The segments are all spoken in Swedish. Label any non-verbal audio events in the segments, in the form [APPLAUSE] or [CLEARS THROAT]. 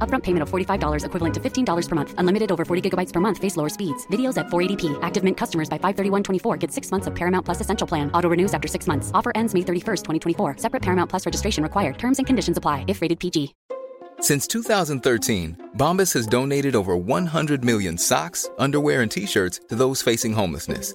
Upfront payment of $45 equivalent to $15 per month. Unlimited over 40 gigabytes per month. Face lower speeds. Videos at 480p. Active Mint customers by 531.24 get six months of Paramount Plus Essential Plan. Auto renews after six months. Offer ends May 31st, 2024. Separate Paramount Plus registration required. Terms and conditions apply if rated PG. Since 2013, Bombas has donated over 100 million socks, underwear, and t-shirts to those facing homelessness.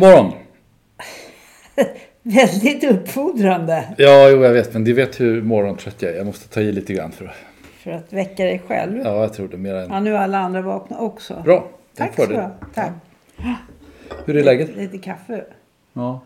God morgon! [LAUGHS] Väldigt uppfordrande Ja, jo, jag vet, men du vet hur morgontrött jag är. Jag måste ta i lite grann för för att väcka dig själv. Ja, Ja, jag tror det. Mer än... nu är alla andra vakna också. Bra! Tack så. Tack. Hur är läget? Lite kaffe. Ja.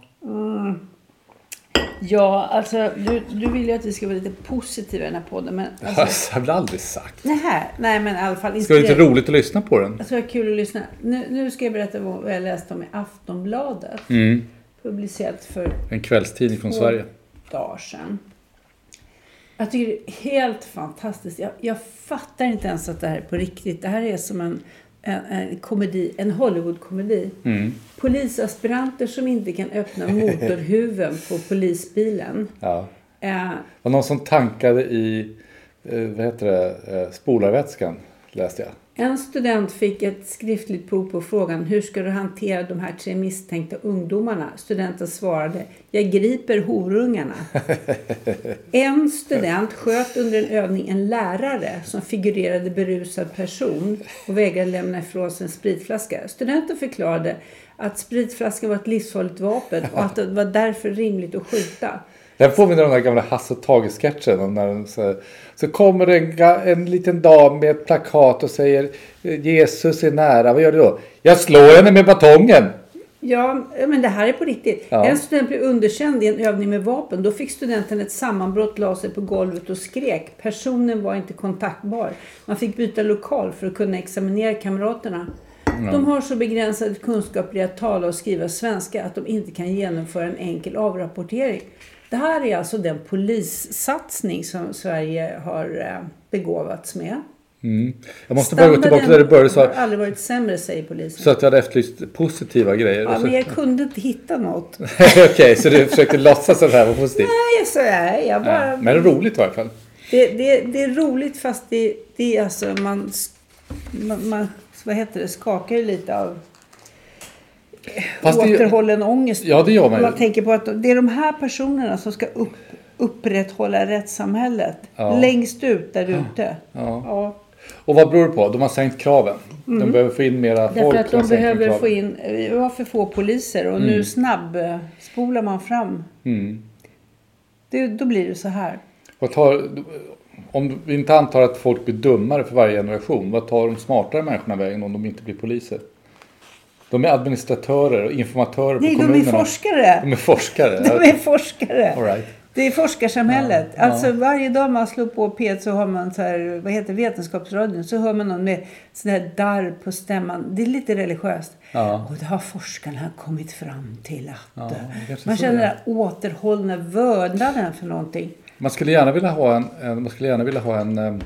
Ja, alltså du, du vill ju att vi ska vara lite positiva i den här podden. Men alltså, Alltså, jag har väl aldrig sagt. nej, nej, men i alla fall Det inte ska vara lite roligt att lyssna på den. Tror det är kul att lyssna. Nu, nu ska jag berätta vad jag läste om i Aftonbladet. Mm. Publicerat för En kvällstidning från Sverige. dagar sedan. Jag tycker det är helt fantastiskt. Jag, jag fattar inte ens att det här är på riktigt. Det här är som en, en, komedi, en Hollywood-komedi. Mm. Polisaspiranter som inte kan öppna motorhuven på polisbilen. Ja. Eh, var någon som tankade i, eh, vad heter det, eh, spolarvätskan, läste jag. En student fick ett skriftligt prov på frågan hur ska du hantera de här tre misstänkta ungdomarna? Studenten svarade jag griper horungarna. [LAUGHS] En student sköt under en övning en lärare som figurerade berusad person och vägrade lämna ifrån sig en spritflaska. Studenten förklarade att spritflaskan var ett livsfarligt vapen och att det var därför rimligt att skjuta. Den påminner om den gamla Hasse och Tage-sketchen. när Så, så kommer en, en liten dam med ett plakat och säger Jesus är nära. Vad gör du då? Jag slår henne med batongen. Ja, men det här är på riktigt. Ja. En student blev underkänd i en övning med vapen. Då fick studenten ett sammanbrott, la sig på golvet och skrek. Personen var inte kontaktbar. Man fick byta lokal för att kunna examinera kamraterna. De har så begränsade kunskaper i att tala och skriva svenska att de inte kan genomföra en enkel avrapportering. Det här är alltså den polissatsning som Sverige har eh, begåvats med. Jag måste bara gå tillbaka där du började. Så, har aldrig varit sämre, säger polisen. så att jag hade efterlyst positiva grejer. ja, men jag kunde inte hitta något. [LAUGHS] Okej, så du försökte låtsas att det här var positivt? Nej, så är jag bara... Ja. Men roligt i alla fall. Det, det, det är roligt fast det, det är alltså man, man, man vad heter det, skakar lite av Fast det- återhållen ångest. Ja, det gör man ju. Man tänker på att det är de här personerna som ska upp, upprätthålla rättssamhället. Ja. Längst ut där ute. Ja. Ja. Och vad beror det på? De har sänkt kraven. De behöver få in mera folk. Mm. Därför att som de behöver kraven. få in, vi har för få poliser och Mm. nu snabb eh, spolar man fram. Det, då blir det så här. Vad tar, om vi inte antar att folk blir dummare för varje generation. Vad tar de smartare människorna vägen om de inte blir poliser? De är administratörer och informatörer Nej, på de är kommunerna. forskare. De är forskare. De är forskare. All right. Det är forskarsamhället. Ja, Alltså ja. varje dag man slår på P1 så har man så här, vad heter Vetenskapsradion. Så hör man någon med sån här darr på stämman. Det är lite religiöst. Ja. Och det har forskarna kommit fram till att... Kanske man känner den här återhållna vördnaden för någonting. Man skulle gärna vilja ha en, man skulle gärna vilja ha en, em,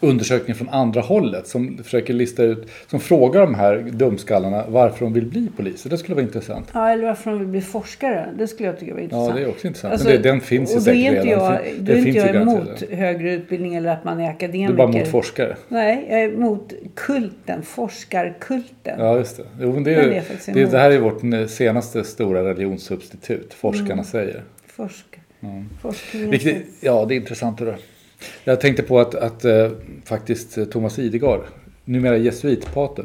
undersökningar från andra hållet som försöker lista ut, som frågar de här dumskallarna varför de vill bli poliser. Det skulle vara intressant. Ja, eller varför de vill bli forskare. Det skulle jag tycka var intressant. Ja, det är också intressant. Men det, den finns ju Alltså, säkert inte redan. jag, då är inte jag emot högre utbildning eller att man är Du akademiker. är bara mot forskare. Nej, jag är emot kulten, forskarkulten. Ja, just det. Jo, det, är, är det, det här är vårt eh, senaste stora religionssubstitut. Forskarna Mm. säger. Forsk, Forskningen. Vilket, ja, det är intressant det. Jag tänkte på att, att eh, faktiskt eh, Thomas Idegard, numera jesuitpater,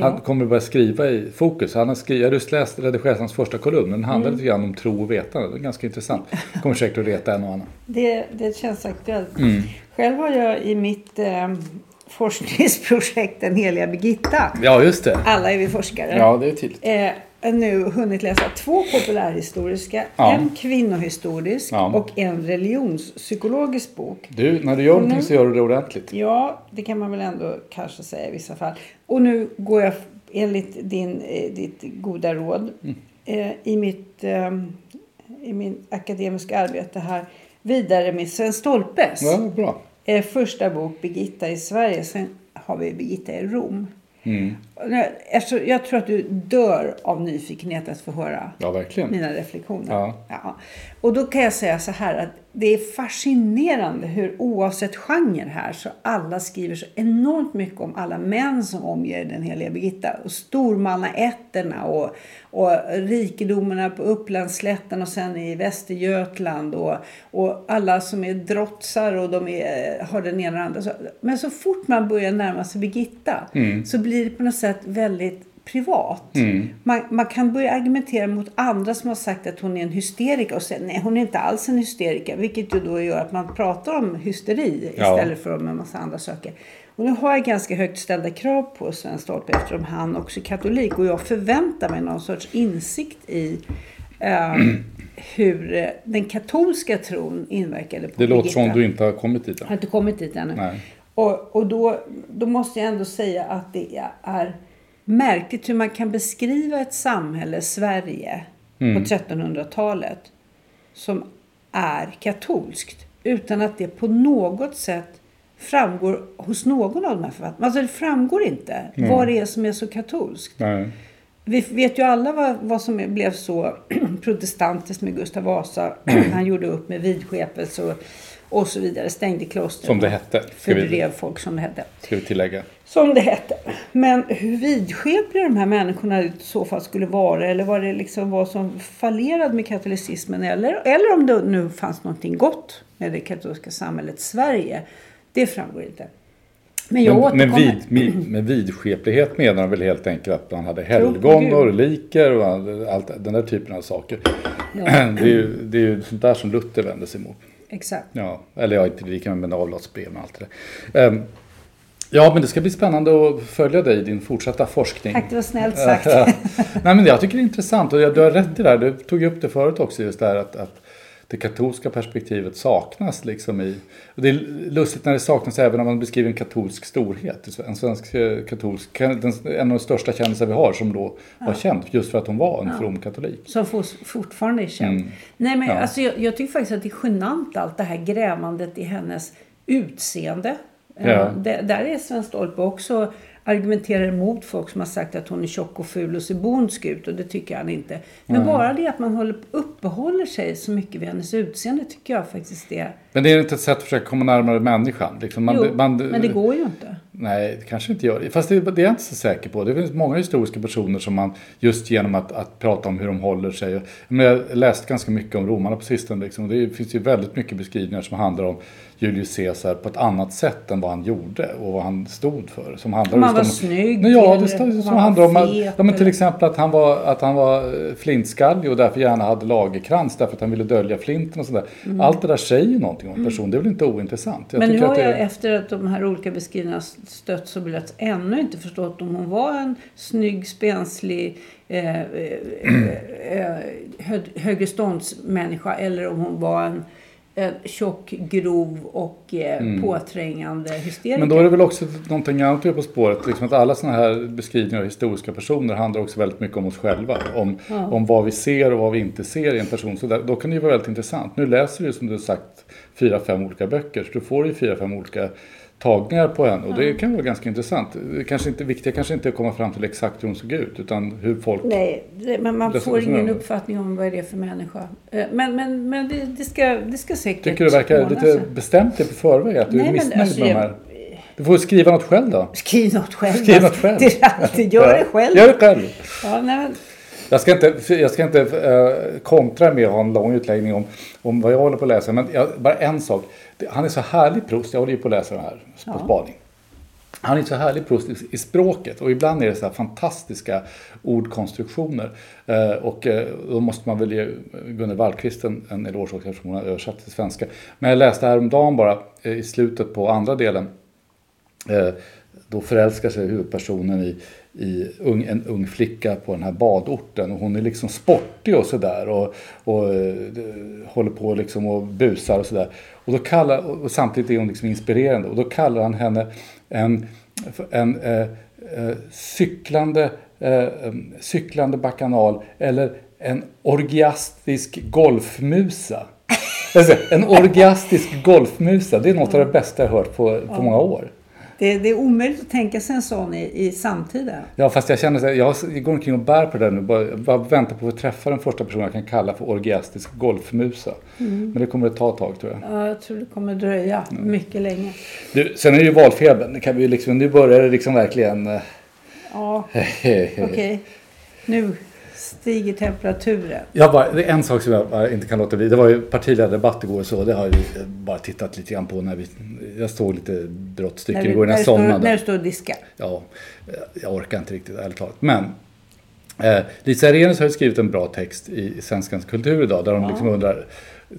han kommer börja skriva i Fokus. Han har skrivit, jag har just läst, redigerat hans första kolumn. Den handlar lite grann om tro och vetande. Det är ganska intressant. [LAUGHS] Kommer säkert att reta en och annan. Det, det känns aktuellt. Mm. Själv har jag i mitt eh, forskningsprojekt Den heliga Birgitta. Ja, just det. Alla är vi forskare. Ja, det är tydligt. eh, nu hunnit läsa två populärhistoriska, Ja. en kvinnohistorisk Ja. och en religionspsykologisk bok. Du, när du gör någonting så gör du det ordentligt. Ja, det kan man väl ändå kanske säga i vissa fall. Och nu går jag enligt din, eh, ditt goda råd Mm. eh, i, mitt, eh, i min akademiska arbete här vidare med Sven Stolpes Ja, bra. eh, första bok Birgitta i Sverige. Sen har vi Birgitta i Rom. Mm. Eftersom jag tror att du dör av nyfikenhet att få höra Ja, mina reflektioner. Ja. Och då kan jag säga så här att det är fascinerande hur oavsett genre här så alla skriver så enormt mycket om alla män som omger den heliga Birgitta. Och stormannaätterna och, och rikedomarna på Upplandsslätten och sen i Västergötland och, och alla som är drotsar och de är, har den ena och andra. Men så fort man börjar närma sig Birgitta så blir det på något sätt väldigt privat. Man, man kan börja argumentera mot andra som har sagt att hon är en hysteriker och säga nej hon är inte alls en hysteriker. Vilket ju då gör att man pratar om hysteri Ja. istället för om en massa andra saker. Och nu har jag ganska högt ställda krav på Sven Stolpe eftersom han också är katolik och jag förväntar mig någon sorts insikt i eh, [CLEARS THROAT] hur eh, den katolska tron inverkade på Det låter Birgitta. som du inte har kommit dit Jag än. har inte kommit dit ännu. Nej. Och, och då, då måste jag ändå säga att det är märkligt hur man kan beskriva ett samhälle, Sverige, Mm. på 1300-talet som är katolskt utan att det på något sätt framgår hos någon av de här författarna. Alltså det framgår inte vad det är som är så katolskt. Nej. Vi vet ju alla vad, vad som blev så [CLEARS THROAT] protestantiskt med Gustav Vasa. [CLEARS THROAT] Han gjorde upp med vidskepelse och, och så vidare. Stängde kloster. Som det hette, Fördrev folk som det hette. Ska vi tillägga. Som det hette. Men hur vidskepliga de här människorna i så fall skulle vara. Eller vad det liksom var som fallerade med katolicismen. Eller, eller om det nu fanns någonting gott med det katolska samhället Sverige. Det framgår inte. Men jag Men, men, vid, med, vidskeplighet menar de väl helt enkelt att man hade helgon och Gud. liker och all- allt, den där typen av saker. [CLEARS THROAT] Det, är ju, det är ju sånt där som Luther vänder sig mot. Exakt. Ja, eller ja, inte lika med avlatsbrev och allt det där. Ehm, ja, men det ska bli spännande att följa dig i din fortsatta forskning. Tack, det var snällt sagt. [LAUGHS] Nej, men jag tycker det är intressant och du har rätt i det här. Du tog upp det förut också, just det här att, att det katolska perspektivet saknas liksom i... Och det är lustigt när det saknas även om man beskriver en katolsk storhet. En svensk eh, katolsk, en av de största kändisar vi har som då var känd just för att hon var en from katolik. Som for, fortfarande är känd. Mm. Nej, men Ja. alltså, jag, jag tycker faktiskt att det är genant allt det här grävandet i hennes utseende. Ja. Eh, där är Sven Stolpe också argumenterar emot folk som har sagt att hon är tjock och ful och ser bondsk ut och det tycker han inte. Men bara det att man håller, uppehåller sig så mycket vid hennes utseende tycker jag faktiskt är... Men det är inte ett sätt att försöka komma närmare människan. Liksom man, jo, man, men det går ju inte. Nej, det kanske inte gör. Fast det, det är jag inte så säker på. Det finns många historiska personer som man just genom att, att prata om hur de håller sig. Men jag har läst ganska mycket om romarna på sistone. Liksom. Det finns ju väldigt mycket beskrivningar som handlar om Julius Caesar på ett annat sätt än vad han gjorde och vad han stod för. Som handlar Om han var om, snygg Nej, Ja, det står, om som han handlar var om att, ja, men till exempel att han var, att han var eh, flintskallig och därför gärna hade lagerkrans därför att han ville dölja flinten och sådär. Allt det där säger någonting om en person. Det är väl inte ointressant. Jag Mm. Men nu har det jag efter att de här olika beskrivningarna stötts och blötts ännu inte förstått om hon var en snygg, spenslig, eh, eh, eh, hö- högreståndsmänniska eller om hon var en, en tjock, grov och eh, påträngande hysteriker. Mm. Men då är det väl också någonting annat vi på spåret. Liksom att alla sådana här beskrivningar av historiska personer handlar också väldigt mycket om oss själva. Om, om vad vi ser och vad vi inte ser i en person. Så där, då kan det ju vara väldigt intressant. Nu läser du som du sagt fyra, fem olika böcker. Så du får ju fyra, fem olika tagningar på henne och det kan vara ganska intressant. Det kanske inte, viktiga kanske inte är att komma fram till exakt hur hon såg ut utan hur folk... Nej, det, men man får ingen uppfattning om vad det är för människa. Eh, Men, men, men det, det, ska, det ska säkert Tycker du verkar lite sig. bestämt dig på förväg att du Nej, är missnöjd alltså, med de här? Du får skriva något själv då. Skriv något själv. Skriv något själv. Det är alltid, gör det själv. Gör det själv. Ja, nej, men, Jag ska inte, jag ska inte eh, kontra med att ha en lång utläggning om, om vad jag håller på att läsa. Men jag, bara en sak. Han är så härlig Proust. Jag håller ju på att läsa den här på Ja. spaning. Han är så härlig Proust i, i språket och ibland är det så här fantastiska ordkonstruktioner. Eh, och eh, då måste man väl ge Gunnel Wallqvist en, en eloge också eftersom hon har översatt till svenska. Men jag läste häromdagen bara eh, i slutet på andra delen Eh, då förälskar sig huvudpersonen i, i ung, en ung flicka på den här badorten. Och hon är liksom sportig och sådär. Och, och eh, håller på liksom och busar och sådär. Och, då kallar, och samtidigt är hon liksom inspirerande. Och då kallar han henne en, en eh, eh, cyklande, eh, cyklande bakanal. Eller en orgiastisk golfmusa. [LAUGHS] Alltså, En orgiastisk golfmusa, det är något av det bästa jag hört på, på många år. Det, det är omöjligt att tänka sig en sån i, i samtiden. Ja, fast jag känner så här, jag går omkring och bär på det där nu. Bara, jag bara väntar på att träffa den första personen jag kan kalla för orgiastisk golfmusa. Men det kommer att ta ett tag tror jag. Ja, jag tror det kommer dröja Mm. mycket länge. Du, sen är det ju valfebern. Kan vi liksom, nu börjar det liksom verkligen... eh, Ja, [LAUGHS] okej. Nu stiger temperaturen. Jag bara, det är en sak som jag inte kan låta bli. Det var ju partiledardebatt igår och så. Det har vi bara tittat lite grann på när vi... Jag såg lite brottstycken igår när jag somnade. när du står och diskar. Ja, jag orkar inte riktigt ärligt talat. Men eh, Lisa Arrhenius har ju skrivit en bra text i, Svenskans kultur idag. Där hon liksom undrar,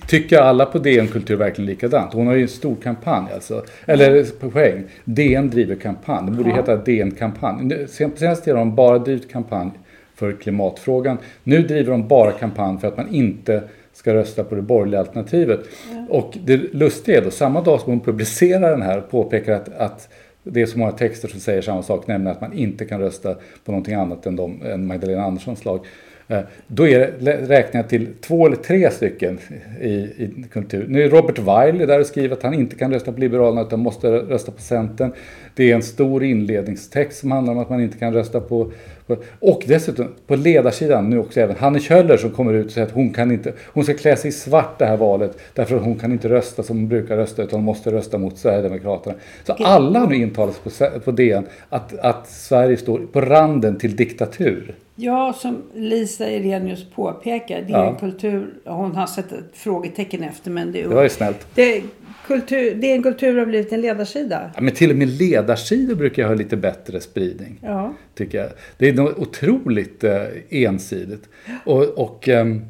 tycker alla på DN Kultur verkligen likadant? Hon har ju en stor kampanj alltså. Eller poäng, DN driver kampanj. Det borde ju heta DN-kampanj. Nu- sen- Senast har de bara drivit kampanj för klimatfrågan. Nu driver de bara kampanj för att man inte ska rösta på det borgerliga alternativet. Och det lustiga är då, samma dag som hon publicerar den här påpekar att, att det är så många texter som säger samma sak, nämligen att man inte kan rösta på någonting annat än, de, än Magdalena Anderssons lag. Eh, Då är det, jag till två eller tre stycken i, i kultur. Nu är Robert Weil där och skriver att han inte kan rösta på Liberalerna utan måste rösta på Centern. Det är en stor inledningstext som handlar om att man inte kan rösta på... på och dessutom på ledarsidan nu också även Hanne Kjöller som kommer ut och säger att hon, kan inte, hon ska klä sig i svart det här valet därför att hon kan inte rösta som hon brukar rösta utan hon måste rösta mot Sverigedemokraterna. Så alla har nu intalat sig på, på DN att, att Sverige står på randen till diktatur. Ja, som Lisa Irenius påpekar, det är Ja. en kultur, hon har sett ett frågetecken efter men det, Det var ju snällt. det, kultur, det är en kultur har blivit en ledarsida. Ja, men till och med ledarsidor brukar ha lite bättre spridning. Ja. Tycker jag. Det är något otroligt eh, ensidigt. Och, och ehm,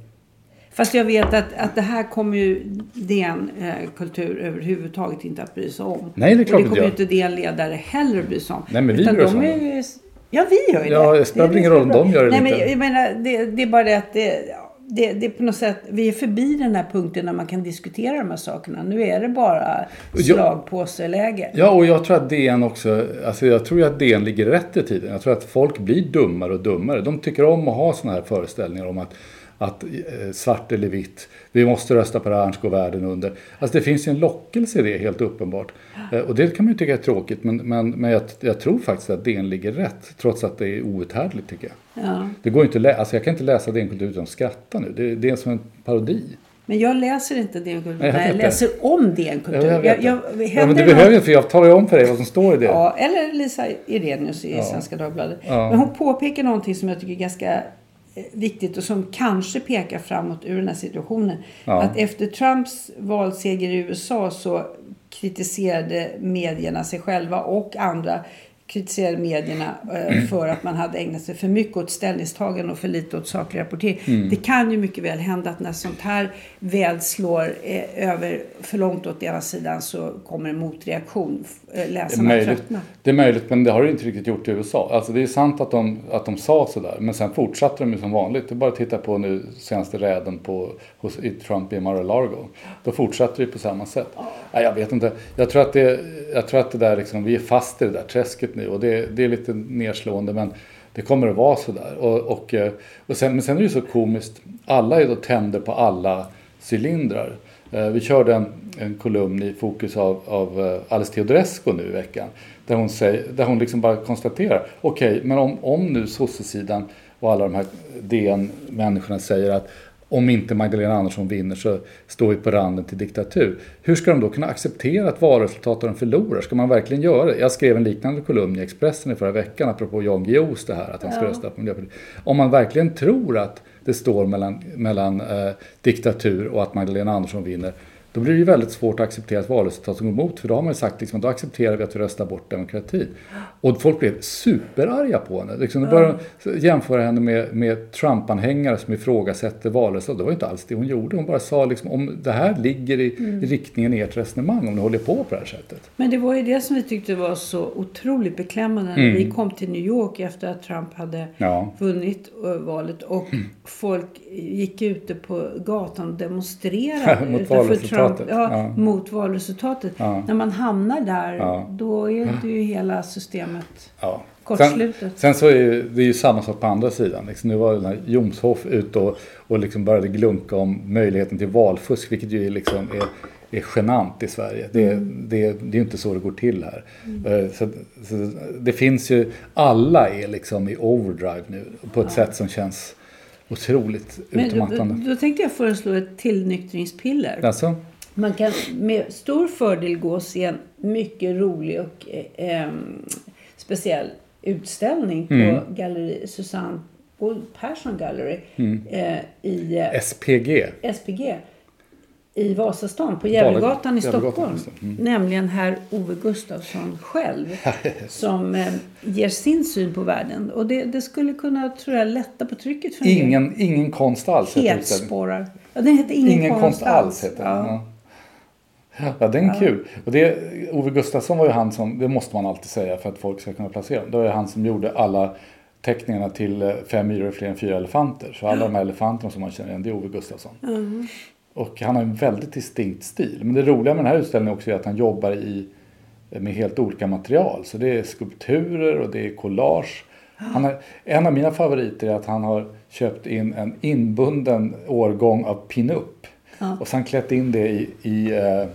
Fast jag vet att, att det här kommer ju DN eh, kultur överhuvudtaget inte att bry sig om. Nej, det är klart Och det kommer ju jag. inte DN ledare heller att bry sig om. Nej, men vi Utan bryr oss om är Ja, vi gör ju Ja, det. det spelar ingen roll om de gör det Nej, men jag menar, det, det är bara det att det, det, det är på något sätt, vi är förbi den här punkten när man kan diskutera de här sakerna. Nu är det bara slagpåseläge. Ja, och jag tror att DN också, alltså jag tror att DN ligger rätt i tiden. Jag tror att folk blir dummare och dummare. De tycker om att ha sådana här föreställningar om att, att eh, svart eller vitt, vi måste rösta på det här annars går världen under. Alltså det finns ju en lockelse i det helt uppenbart. Eh, och det kan man ju tycka är tråkigt, men, men, men jag, jag tror faktiskt att DN ligger rätt, trots att det är outhärdligt tycker jag. Ja. Det går inte alltså jag kan inte läsa DN Kultur utan att skratta nu. Det, det är som en parodi. Men jag läser inte DN Kultur. Nej, jag jag läser om DN Kultur. Ja, jag jag, jag, ja, men du det behöver ju för jag talar ju om för dig vad som står i det. Ja, eller Lisa Irenius i Ja. Svenska Dagbladet. Ja. Men hon påpekar någonting som jag tycker är ganska viktigt och som kanske pekar framåt ur den här situationen. Ja. Att efter Trumps valseger i USA så kritiserade medierna sig själva och andra kritiserade medierna eh, [CLEARS THROAT] för att man hade ägnat sig för mycket åt ställningstagande och för lite åt saklig rapportering. Mm. Det kan ju mycket väl hända att när sånt här väl slår eh, över för långt åt ena sidan så kommer en motreaktion. Eh, Det Läsarna möjligt, tröttnar. det är möjligt, men det har det inte riktigt gjort i USA. Alltså det är sant att de, att de sa sådär, men sen fortsatte de ju som vanligt. Det är bara att titta på nu senaste räden på, hos, i Trump i Mar-a-Lago. Då fortsatte det på samma sätt. Nej, jag vet inte. Jag tror att det, jag tror att det där liksom, vi är fast i det där träsket nu och det, det är lite nedslående, men det kommer att vara sådär. Och, och, eh, och sen, men sen är det ju så komiskt, alla är då tänder på alla cylindrar. Eh, vi körde en, en kolumn i fokus av, av eh, Alice Teodorescu nu i veckan. Där hon, säger, där hon liksom bara konstaterar, okej, okay, men om, om nu sossesidan och alla de här DN-människorna säger att om inte Magdalena Andersson vinner så står vi på randen till diktatur. Hur ska de då kunna acceptera att valresultaten förlorar? Ska man verkligen göra det? Jag skrev en liknande kolumn i Expressen i förra veckan apropå Jan Guillous det här att han ska ja. rösta på Miljöpartiet. Om man verkligen tror att det står mellan, mellan eh, diktatur och att Magdalena Andersson vinner då blir det ju väldigt svårt att acceptera ett valresultat som går emot. För då har man ju sagt liksom, då accepterar vi att vi röstar bort demokratin. Och folk blev superarga på henne. Liksom, de började jämföra henne med, med Trump-anhängare som ifrågasätter valresultat. Det var ju inte alls det hon gjorde. Hon bara sa liksom, om det här ligger i, mm. i riktningen i ert resonemang, om ni håller på på det här sättet. Men det var ju det som vi tyckte var så otroligt beklämmande när mm. vi kom till New York efter att Trump hade ja. vunnit eh, valet. Och mm. folk gick ute på gatan och demonstrerade. [LAUGHS] Mot valresultatet Trump, ja, ja. mot valresultatet. Ja. När man hamnar där, då är det ju hela systemet ja. kortslutet. Sen, sen, så är ju, det är ju samma sak på andra sidan. Liksom, nu var den här Jomshoff ute och, och liksom började glunka om möjligheten till valfusk, vilket ju liksom är är genant i Sverige. Det, mm. det, det är inte så det går till här. Mm. Eh, så, så, det finns ju, alla är liksom i overdrive nu på ett ja. sätt som känns otroligt utmattande. Då, då, tänkte jag föreslå ett tillnyktringspiller. Alltså? Man kan med stor fördel gå och se en mycket rolig och eh, speciell utställning på mm. galleri Susanne Persson Gallery mm. eh, i eh, SPG. SPG i Vasastan på Gävlegatan i Stockholm. Mm. Nämligen herr Ove Gustafsson själv. [LAUGHS] som eh, ger sin syn på världen. Och det, det, skulle kunna, tror jag, lätta på trycket för ingen, ingen konst alls. Hetspårar. Ja, den heter Ingen, ingen konst, konst alls. Heter ja. Ja. Ja, den är kul. Och det, Ove Gustafsson var ju han som, det måste man alltid säga för att folk ska kunna placera. Det var ju han som gjorde alla teckningarna till eh, Fem myror är fler än fyra elefanter. Så alla de här elefanterna som man känner igen, det är Ove Gustafsson. Mm. Och han har en väldigt distinkt stil. Men det roliga med den här utställningen också är att han jobbar i, med helt olika material. Så det är skulpturer och det är collage. Han är, en av mina favoriter är att han har köpt in en inbunden årgång av pinup. Ja. Och sen klätt in det i, i uh,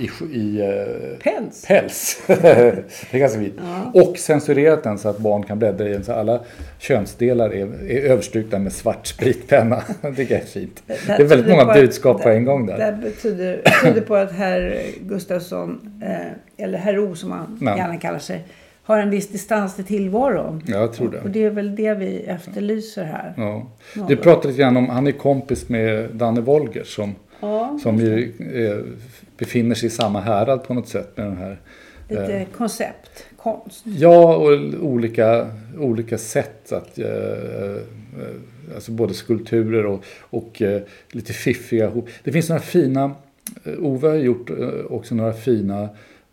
i, i uh, päls. päls. [LAUGHS] det är ganska fint. Ja. Och censurerat den så att barn kan bläddra i den. Så alla könsdelar är, är överstrukna med svart spritpenna. [LAUGHS] det tycker jag är fint. Det, det är väldigt många budskap att, på en gång där. Det betyder, betyder på att herr Gustafsson, eh, eller herr O som han ja. gärna kallar sig, har en viss distans till tillvaron. Jag tror det. Och det är väl det vi efterlyser här. Ja. Du pratade lite grann om, han är kompis med Danne Wolger som, ja, som ju eh, befinner sig i samma härad på något sätt med den här. Lite eh, koncept, konst. Ja, och olika, olika sätt att eh, eh Alltså både skulpturer och, och eh, lite fiffiga. Det finns några fina, eh, Ove har gjort också några fina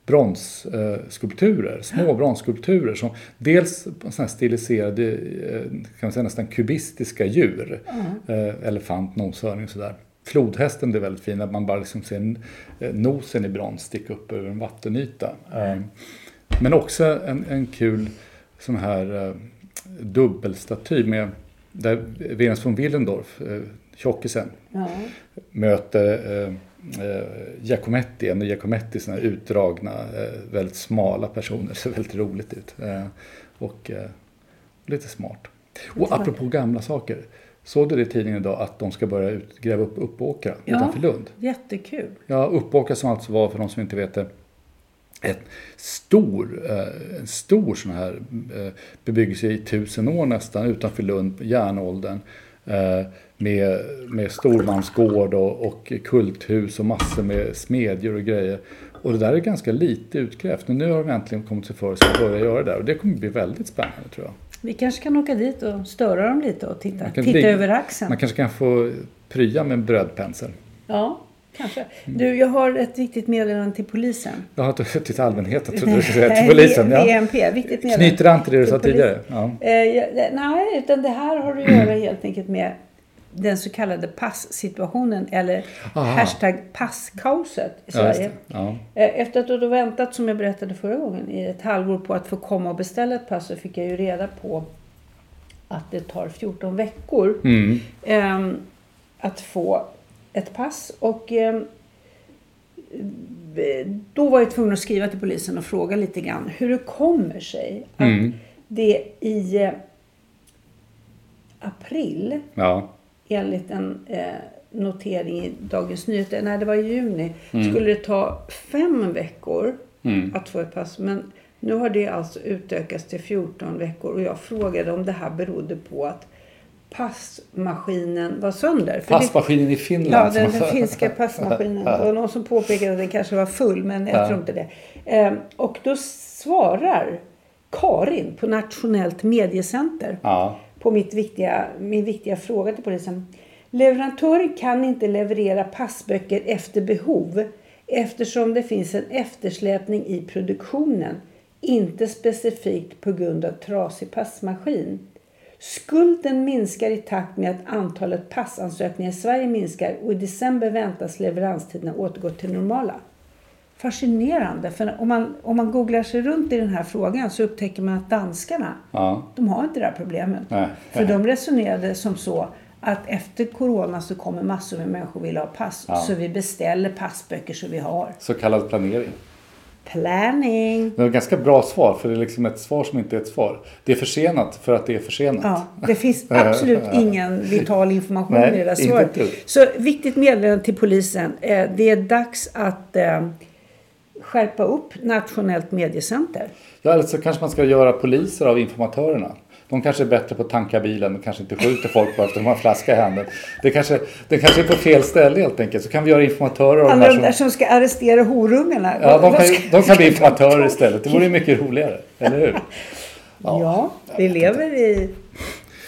bronsskulpturer, små bronsskulpturer som dels här stiliserade, kan man säga nästan kubistiska djur. Mm. Elefant, noshörning och sådär. Flodhästen är väldigt fin, att man bara liksom ser nosen i brons sticka upp över en vattenyta. Mm. Men också en, en kul sån här dubbelstaty med där Venus von Willendorf, tjockisen, ja. möter eh, Giacometti, en Giacometti sådana här utdragna, eh, väldigt smala personer. Ser väldigt roligt ut. Eh, och eh, lite smart. Och apropå gamla saker. Såg du det i tidningen idag att de ska börja ut, gräva upp Uppåkra ja, utanför Lund? jättekul. Ja, Uppåkra som alltså var, för de som inte vet det, ett stor, eh, en stor sån här eh, bebyggelse i tusen år nästan utanför Lund, järnåldern. Eh, med, med stormansgård och, och kulthus och massor med smedjor och grejer. Och det där är ganska lite utgrävt. Men nu har de äntligen kommit sig för att börja göra det där. Och det kommer bli väldigt spännande tror jag. Vi kanske kan åka dit och störa dem lite och titta, titta bli, över axeln. Man kanske kan få prya med en brödpensel. Ja, kanske. Du, jag har ett viktigt meddelande till polisen. Ja, till allmänheten [LAUGHS] trodde du skulle säga. Till polisen. Ja. VMP, viktigt meddelande. Knyter an till det du sa tidigare? Ja. Eh, nej, utan det här har att göra helt enkelt med den så kallade passsituationen eller Aha. hashtag passkaoset i Sverige. Ja, ja. Eh, efter att ha väntat, som jag berättade förra gången, i ett halvår på att få komma och beställa ett pass så fick jag ju reda på att det tar 14 veckor mm. eh, att få ett pass. Och eh, då var jag tvungen att skriva till polisen och fråga lite grann hur det kommer sig att det i eh, april Ja. Enligt en eh, notering i Dagens Nyheter, nej det var i juni, skulle det ta fem veckor att få ett pass. Men nu har det alltså utökats till 14 veckor och jag frågade om det här berodde på att passmaskinen var sönder. För det- Passmaskinen i Finland. Ja, den, den finska [LAUGHS] passmaskinen. Det var någon som påpekade att den kanske var full, men jag Ja. tror inte det. Ehm, och då svarar Karin på Nationellt mediecenter Ja på mitt viktiga, min viktiga fråga till polisen. Leverantören kan inte leverera passböcker efter behov eftersom det finns en eftersläpning i produktionen. Inte specifikt på grund av trasig passmaskin. Skulden minskar i takt med att antalet passansökningar i Sverige minskar och i december väntas leveranstiderna återgå till normala. Fascinerande, för om man, om man googlar sig runt i den här frågan så upptäcker man att danskarna, Ja. de har inte det här problemet. Nej. För de resonerade som så att efter corona så kommer massor med människor vilja ha pass. Ja. Så vi beställer passböcker så vi har. Så kallad planering. Planning. Det är ett ganska bra svar, för det är liksom ett svar som inte är ett svar. Det är försenat för att det är försenat. Ja, det finns absolut [LAUGHS] ingen vital information Nej, i det där svaret. Så viktigt meddelande till polisen. Eh, Det är dags att eh, skärpa upp Nationellt mediecenter. Ja, eller så kanske man ska göra poliser av informatörerna. De kanske är bättre på att tanka bilen och kanske inte skjuter folk bara efter att de har en flaska i handen. Det kanske, det kanske är på fel ställe helt enkelt. Så kan vi göra informatörer av de Alla här de där som... ska arrestera horungarna. Ja, de kan, ska- de kan bli informatörer istället. Det vore ju mycket roligare. Eller hur? [LAUGHS] Ja, vi lever i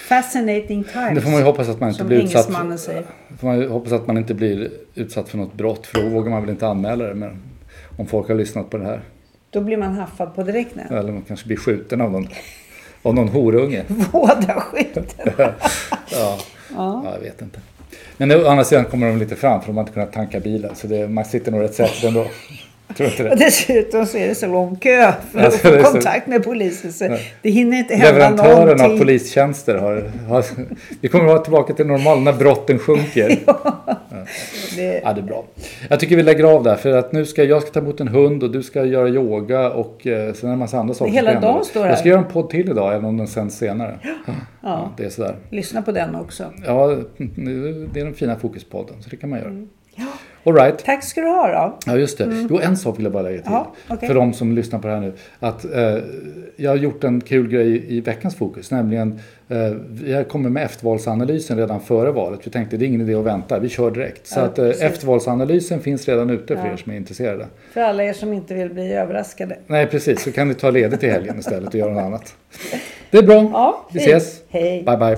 fascinating times. Det får man ju hoppas att man inte blir utsatt säger. får man hoppas att man inte blir utsatt för något brott. För då vågar man väl inte anmäla det. Men om folk har lyssnat på det här. Då blir man haffad på direkten. Eller man kanske blir skjuten av någon, av någon horunge. [LAUGHS] Båda skjuten. [LAUGHS] Ja. ja, jag vet inte. Men å andra sidan kommer de lite fram för de har inte kunnat tanka bilen. Så det, man sitter nog rätt säkert ändå. [LAUGHS] Tror inte Och det. dessutom så är det så lång kö för att få kontakt med polisen. Så det hinner inte hända Leverantören av någonting. polistjänster har, har... Vi kommer att vara tillbaka till normalt när brotten sjunker. [LAUGHS] Det, Ja, det är bra. Jag tycker vi lägger av där för att nu ska jag ska ta emot en hund och du ska göra yoga och eh, sen är det en massa andra saker. Hela dagen står här. Jag ska göra en podd till idag även om den sänds senare. Ja. det är sådär. lyssna på den också. Ja, det är den fina fokuspodden så det kan man göra. Mm. All right. Tack ska du ha då. Ja, just det. Jo, en sak vill jag bara lägga till. Mm. Ja, okej. För de som lyssnar på det här nu. Att eh, jag har gjort en kul grej i, veckans fokus. Nämligen, eh, vi kommer med eftervalsanalysen redan före valet. Vi tänkte det är ingen idé att vänta, vi kör direkt. Så Ja, att eh, eftervalsanalysen finns redan ute för Ja. er som är intresserade. För alla er som inte vill bli överraskade. Nej, precis. Så kan ni ta ledigt i helgen [LAUGHS] istället och göra något annat. Det är bra. Ja, vi ses. Hej. Bye, bye.